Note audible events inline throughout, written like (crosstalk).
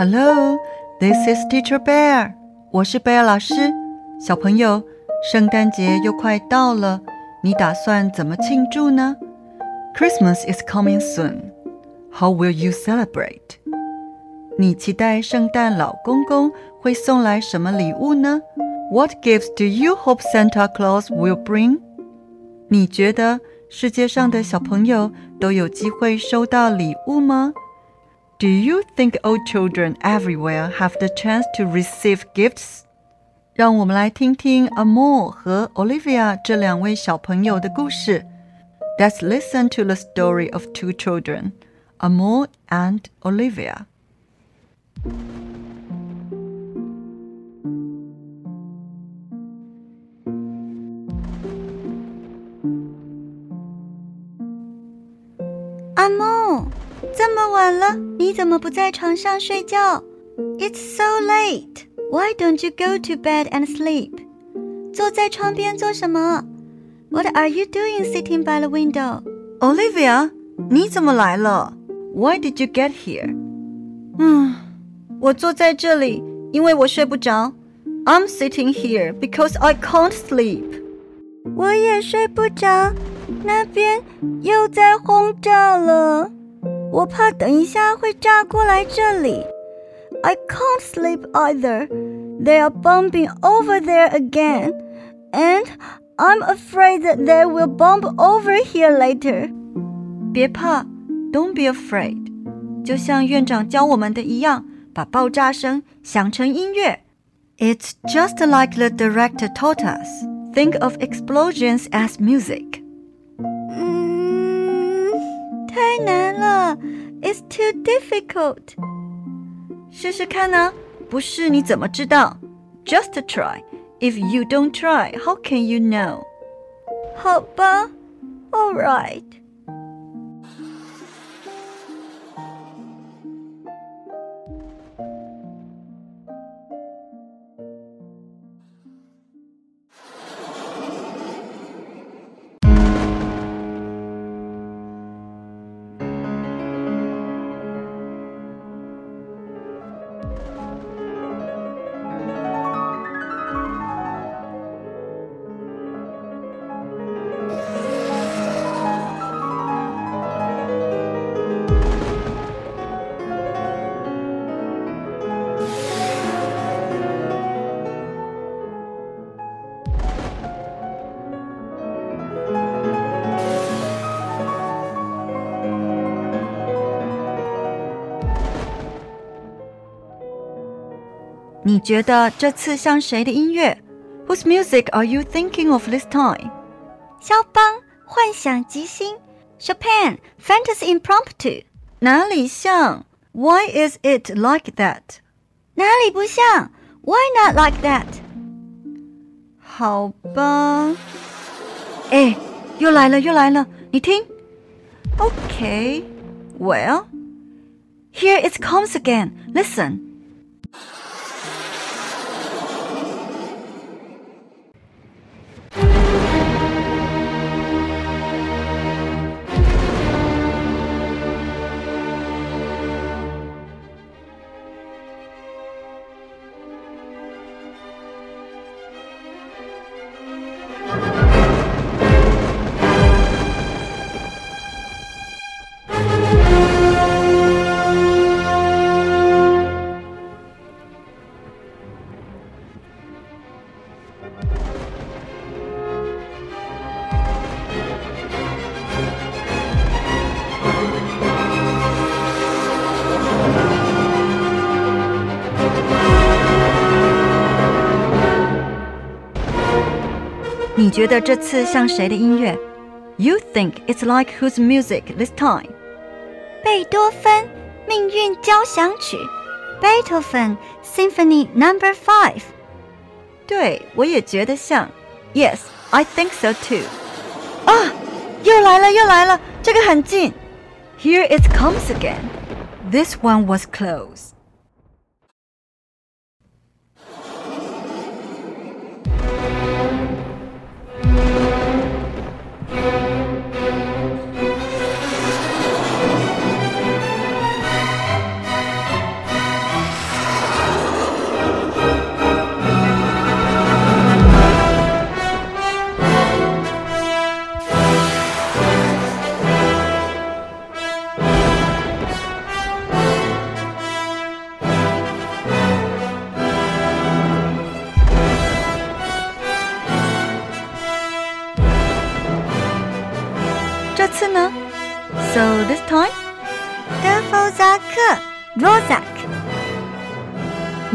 Hello, this is Teacher Bear. 我是贝尔老师。小朋友，圣诞节又快到了，你打算怎么庆祝呢？Christmas is coming soon. How will you celebrate? 你期待圣诞老公公会送来什么礼物呢？What gifts do you hope Santa Claus will bring? 你觉得世界上的小朋友都有机会收到礼物吗 do you think all children everywhere have the chance to receive gifts? 让我们来听听 Amal 和 Olivia 这两位小朋友的故事。Let's listen to the story of two children, Amal and Olivia. 这么晚了，你怎么不在床上睡觉？It's so late. Why don't you go to bed and sleep? 坐在窗边做什么？What are you doing sitting by the window? Olivia，你怎么来了？Why did you get here? 嗯，我坐在这里，因为我睡不着。I'm sitting here because I can't sleep. 我也睡不着，那边又在轰炸了。 我怕等一下会炸过来这里。I can't sleep either. They are bombing over there again, and I'm afraid that they will bomb over here later. 别怕，Don't be afraid。就像院长教我们的一样，把爆炸声想成音乐。It's just like the director taught us. Think of explosions as music. 太难了，It's too difficult。试试看呢，不是你怎么知道？Just try. If you don't try, how can you know? 好吧，All right. 你觉得这次像谁的音乐？Whose music are you thinking of this time？肖邦《幻想即兴》，Chopin Fantasy Impromptu。哪里像？Why is it like that？哪里不像？Why not like that？好吧。哎，又来了，又来了！你听。Okay. Well, here it comes again. Listen. 觉得这次像谁的音乐？You think it's like whose music this time？贝多芬《命运交响曲》，Beethoven Symphony Number Five。对，我也觉得像。Yes, I think so too。啊，又来了，又来了，这个很近。Here it comes again. This one was close.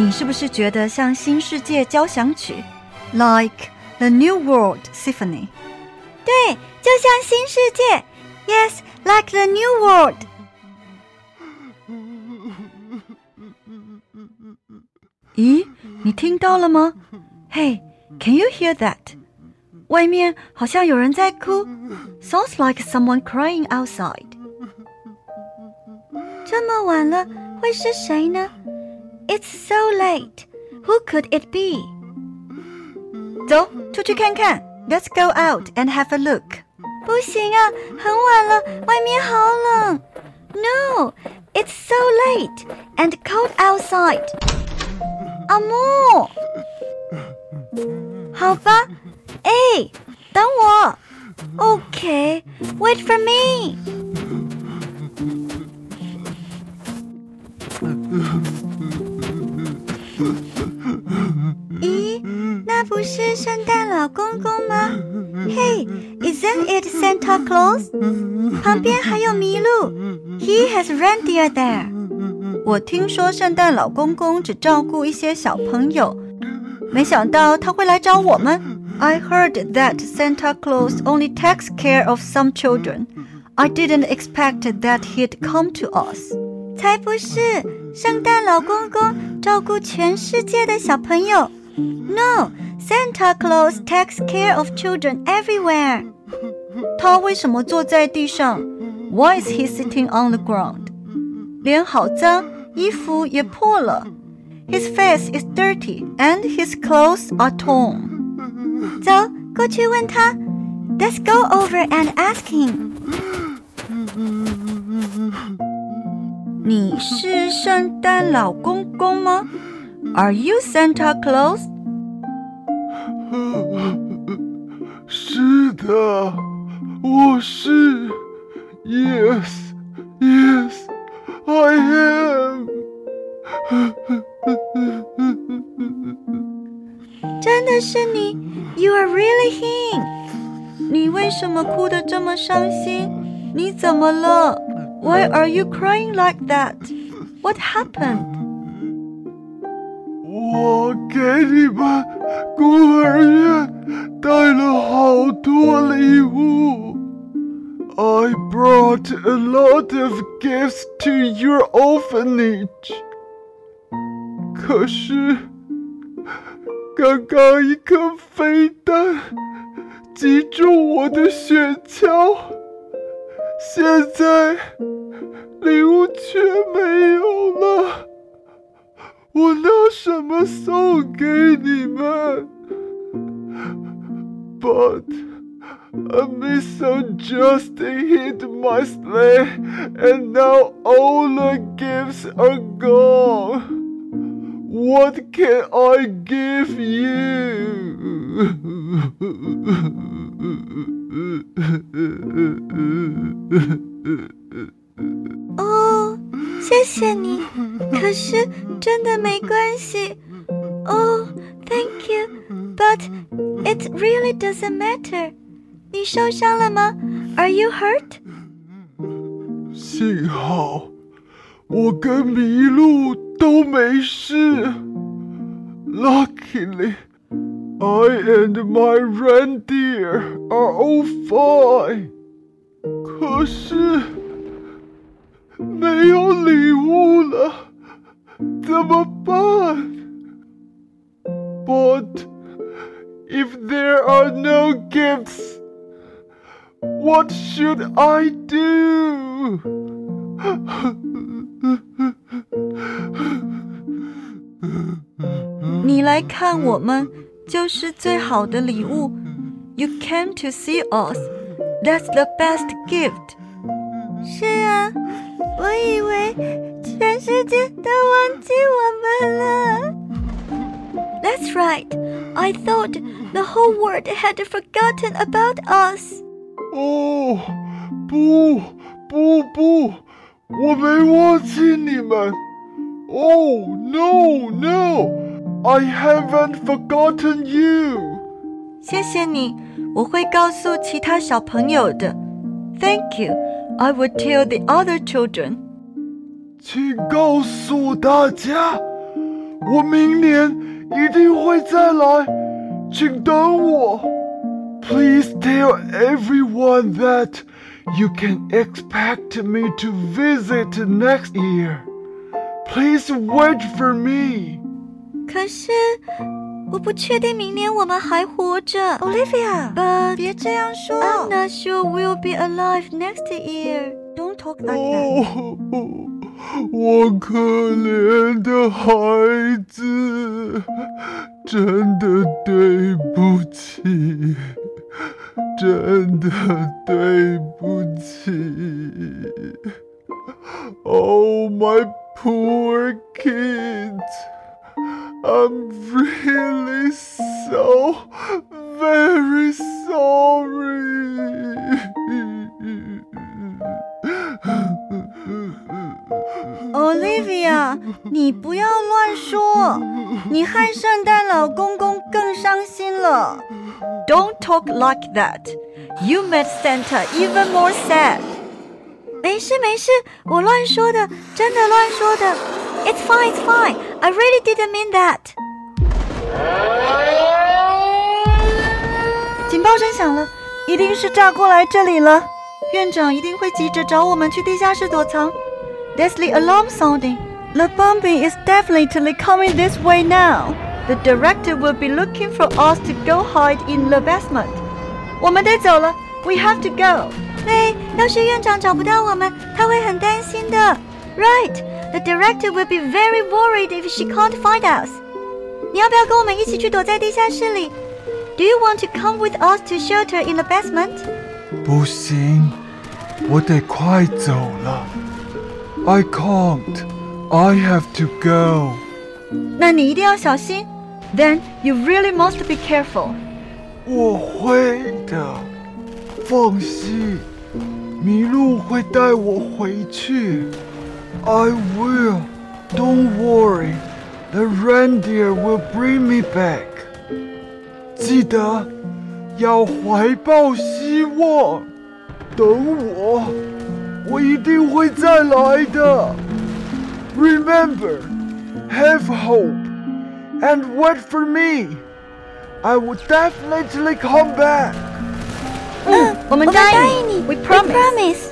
你是不是觉得像新世界交响曲，like the New World Symphony？对，就像新世界，Yes, like the New World。咦，你听到了吗？Hey, can you hear that？外面好像有人在哭，Sounds like someone crying outside。这么晚了，会是谁呢 ？It's so late. Who could it be？走，出去看看。Let's go out and have a look。不行啊，很晚了，外面好冷。No, it's so late and cold outside. 阿木，好吧。哎，等我。Okay, wait for me. (laughs) 不是圣诞老公公吗？Hey, isn't it Santa Claus? 旁边还有麋鹿。He has reindeer there. 我听说圣诞老公公只照顾一些小朋友，没想到他会来找我们。I heard that Santa Claus only takes care of some children. I didn't expect that he'd come to us. 才不是，圣诞老公公照顾全世界的小朋友。No, Santa Claus takes care of children everywhere. (laughs) 他为什么坐在地上？Why is he sitting on the ground? 脸好脏，衣服也破了。His face is dirty and his clothes are torn. 走过去问他。Let's go over and ask him. 你是圣诞老公公吗 ？Are you Santa Claus？是的，我是。Yes, yes, I am. 真的是你，You are really him。你为什么哭得这么伤心？你怎么了？why are you crying like that? What happened? 我给你们孤儿院带了好多礼物。I brought a lot of gifts to your orphanage. 可是，刚刚一颗飞弹击中我的雪橇。现在礼物却没有了，我拿什么送给你们？But a missile just hit my sleigh, and now all the gifts are gone. What can I give you? reindeer are all fine. 可是没有礼物了，怎么办？But if there are no gifts, what should I do? (laughs) You came to see us. That's the best gift. 是啊，我以为全世界都忘记我们了。That's right. I thought the whole world had forgotten about us. 哦，不，不，不，我没忘记你们。Oh no, no. I haven't forgotten you. 谢谢你， 我会告诉其他小朋友的。 Thank you. I will tell the other children. 请告诉大家，我明年一定会再来，请等我。Please tell everyone that you can expect me to visit next year. Please wait for me. 可是 我不确定明年我们还活着，Olivia。But 别这样说。I'm not sure we'll be alive next year. Don't talk like that. 哦，我可怜的孩子，真的对不起，真的对不起。Oh, my poor kids. I'm really so very sorry. Olivia，你不要乱说，你害圣诞老公公更伤心了。Don't talk like that. You made Santa even more sad. 没事没事，我乱说的，真的乱说的。It's fine, it's fine. I really didn't mean that. 警报声响了，一定是炸过来这里了。院长一定会急着找我们去地下室躲藏。That's the alarm sounding. The bombing is definitely coming this way now. The director will be looking for us to go hide in the basement. 我们得走了，We have to go. 对，要是院长找不到我们，他会很担心的。Right, the director will be very worried if she can't find us. 你要不要跟我们一起去躲在地下室里？Do you want to come with us to shelter in the basement? 不行，我得快走了。I can't. I have to go. 那你一定要小心。Then you really must be careful. 我会的，放心，麋鹿会带我回去。 I will. Don't worry. The reindeer will bring me back. 记得要怀抱希望，等我，我一定会再来的。Remember, have hope, and wait for me. I will definitely come back. (gasps) 嗯，我们答应你 We We promise.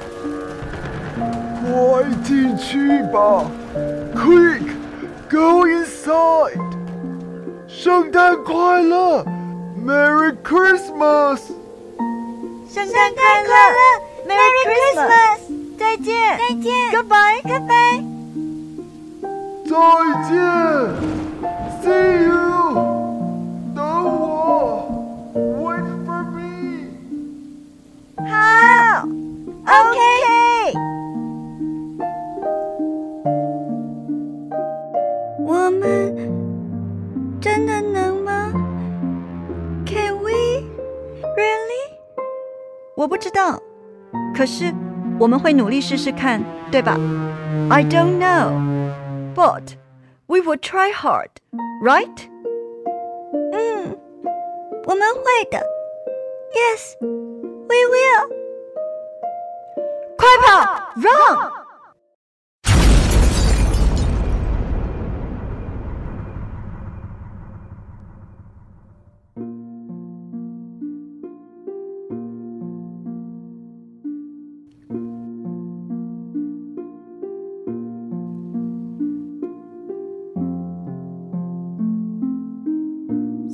promise. 快进去吧！Quick, go inside. 圣诞快乐，Merry Christmas！圣圣诞快乐，Merry Christmas！再见，再见 Goodbye. ，Goodbye。再见，See you。等我，Wait for me。好，OK。 可是我们会努力试试看，对吧？I don't know, but we will try hard, right? 嗯，我们会的。Yes，we will。快跑，run！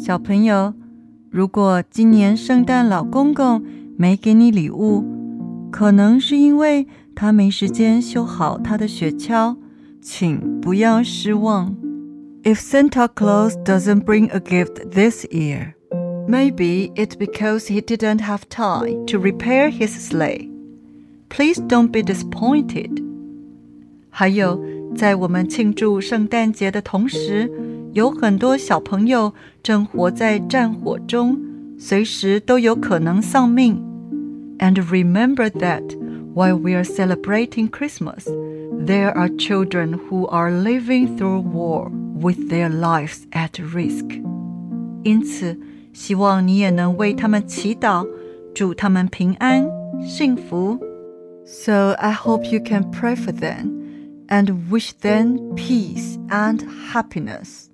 小朋友，如果今年圣诞老公公没给你礼物，可能是因为他没时间修好他的雪橇，请不要失望。If Santa Claus doesn't bring a gift this year, maybe it's because he didn't have time to repair his sleigh. Please don't be disappointed. 还有，在我们庆祝圣诞节的同时， 有很多小朋友正活在战火中，随时都有可能丧命。And remember that while we are celebrating Christmas, there are children who are living through war with their lives at risk. 因此，希望你也能为他们祈祷，祝他们平安， 幸福。So I hope you can pray for them and wish them peace and happiness.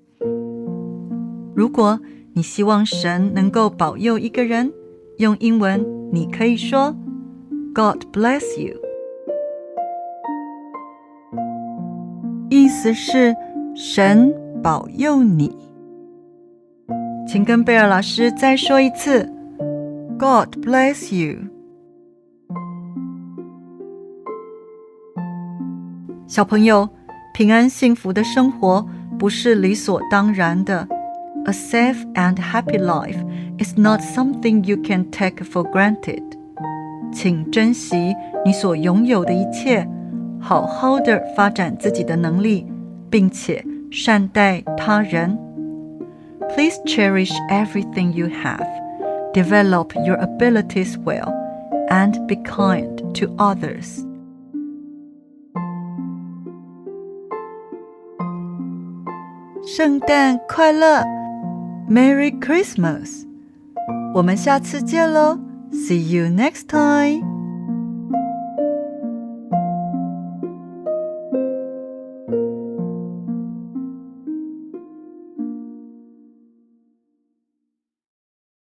如果你希望神能够保佑一个人，用英文你可以说 God bless you，意思是神保佑你。请跟贝尔老师再说一次，God bless you。小朋友，平安幸福的生活不是理所当然的。A safe and happy life is not something you can take for granted。请珍惜你所拥有的一切，好好的发展自己的能力，并且善待他人。Please cherish everything you have, develop your abilities well, and be kind to others. 圣诞快乐 ，Merry Christmas！我们下次见喽，See you next time。